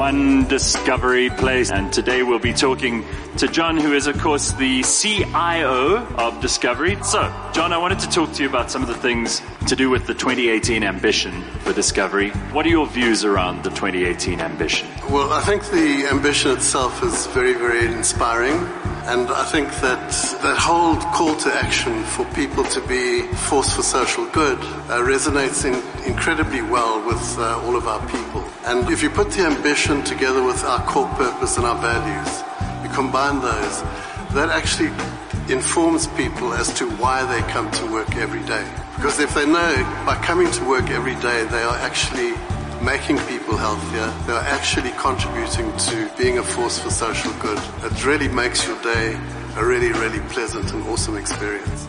one discovery place. And today we'll be talking to John, who is, of course, the CIO of Discovery. So, John, I wanted to talk to you about some of the things to do with the 2018 ambition for Discovery. What are your views around the 2018 ambition? Well, I think the ambition itself is very, very inspiring. And I think that that whole call to action for people to be force for social good uh, resonates in, incredibly well with uh, all of our people. And if you put the ambition together with our core purpose and our values, you combine those, that actually informs people as to why they come to work every day. Because if they know by coming to work every day, they are actually making people healthier, they are actually contributing to being a force for social good. It really makes your day a really, really pleasant and awesome experience.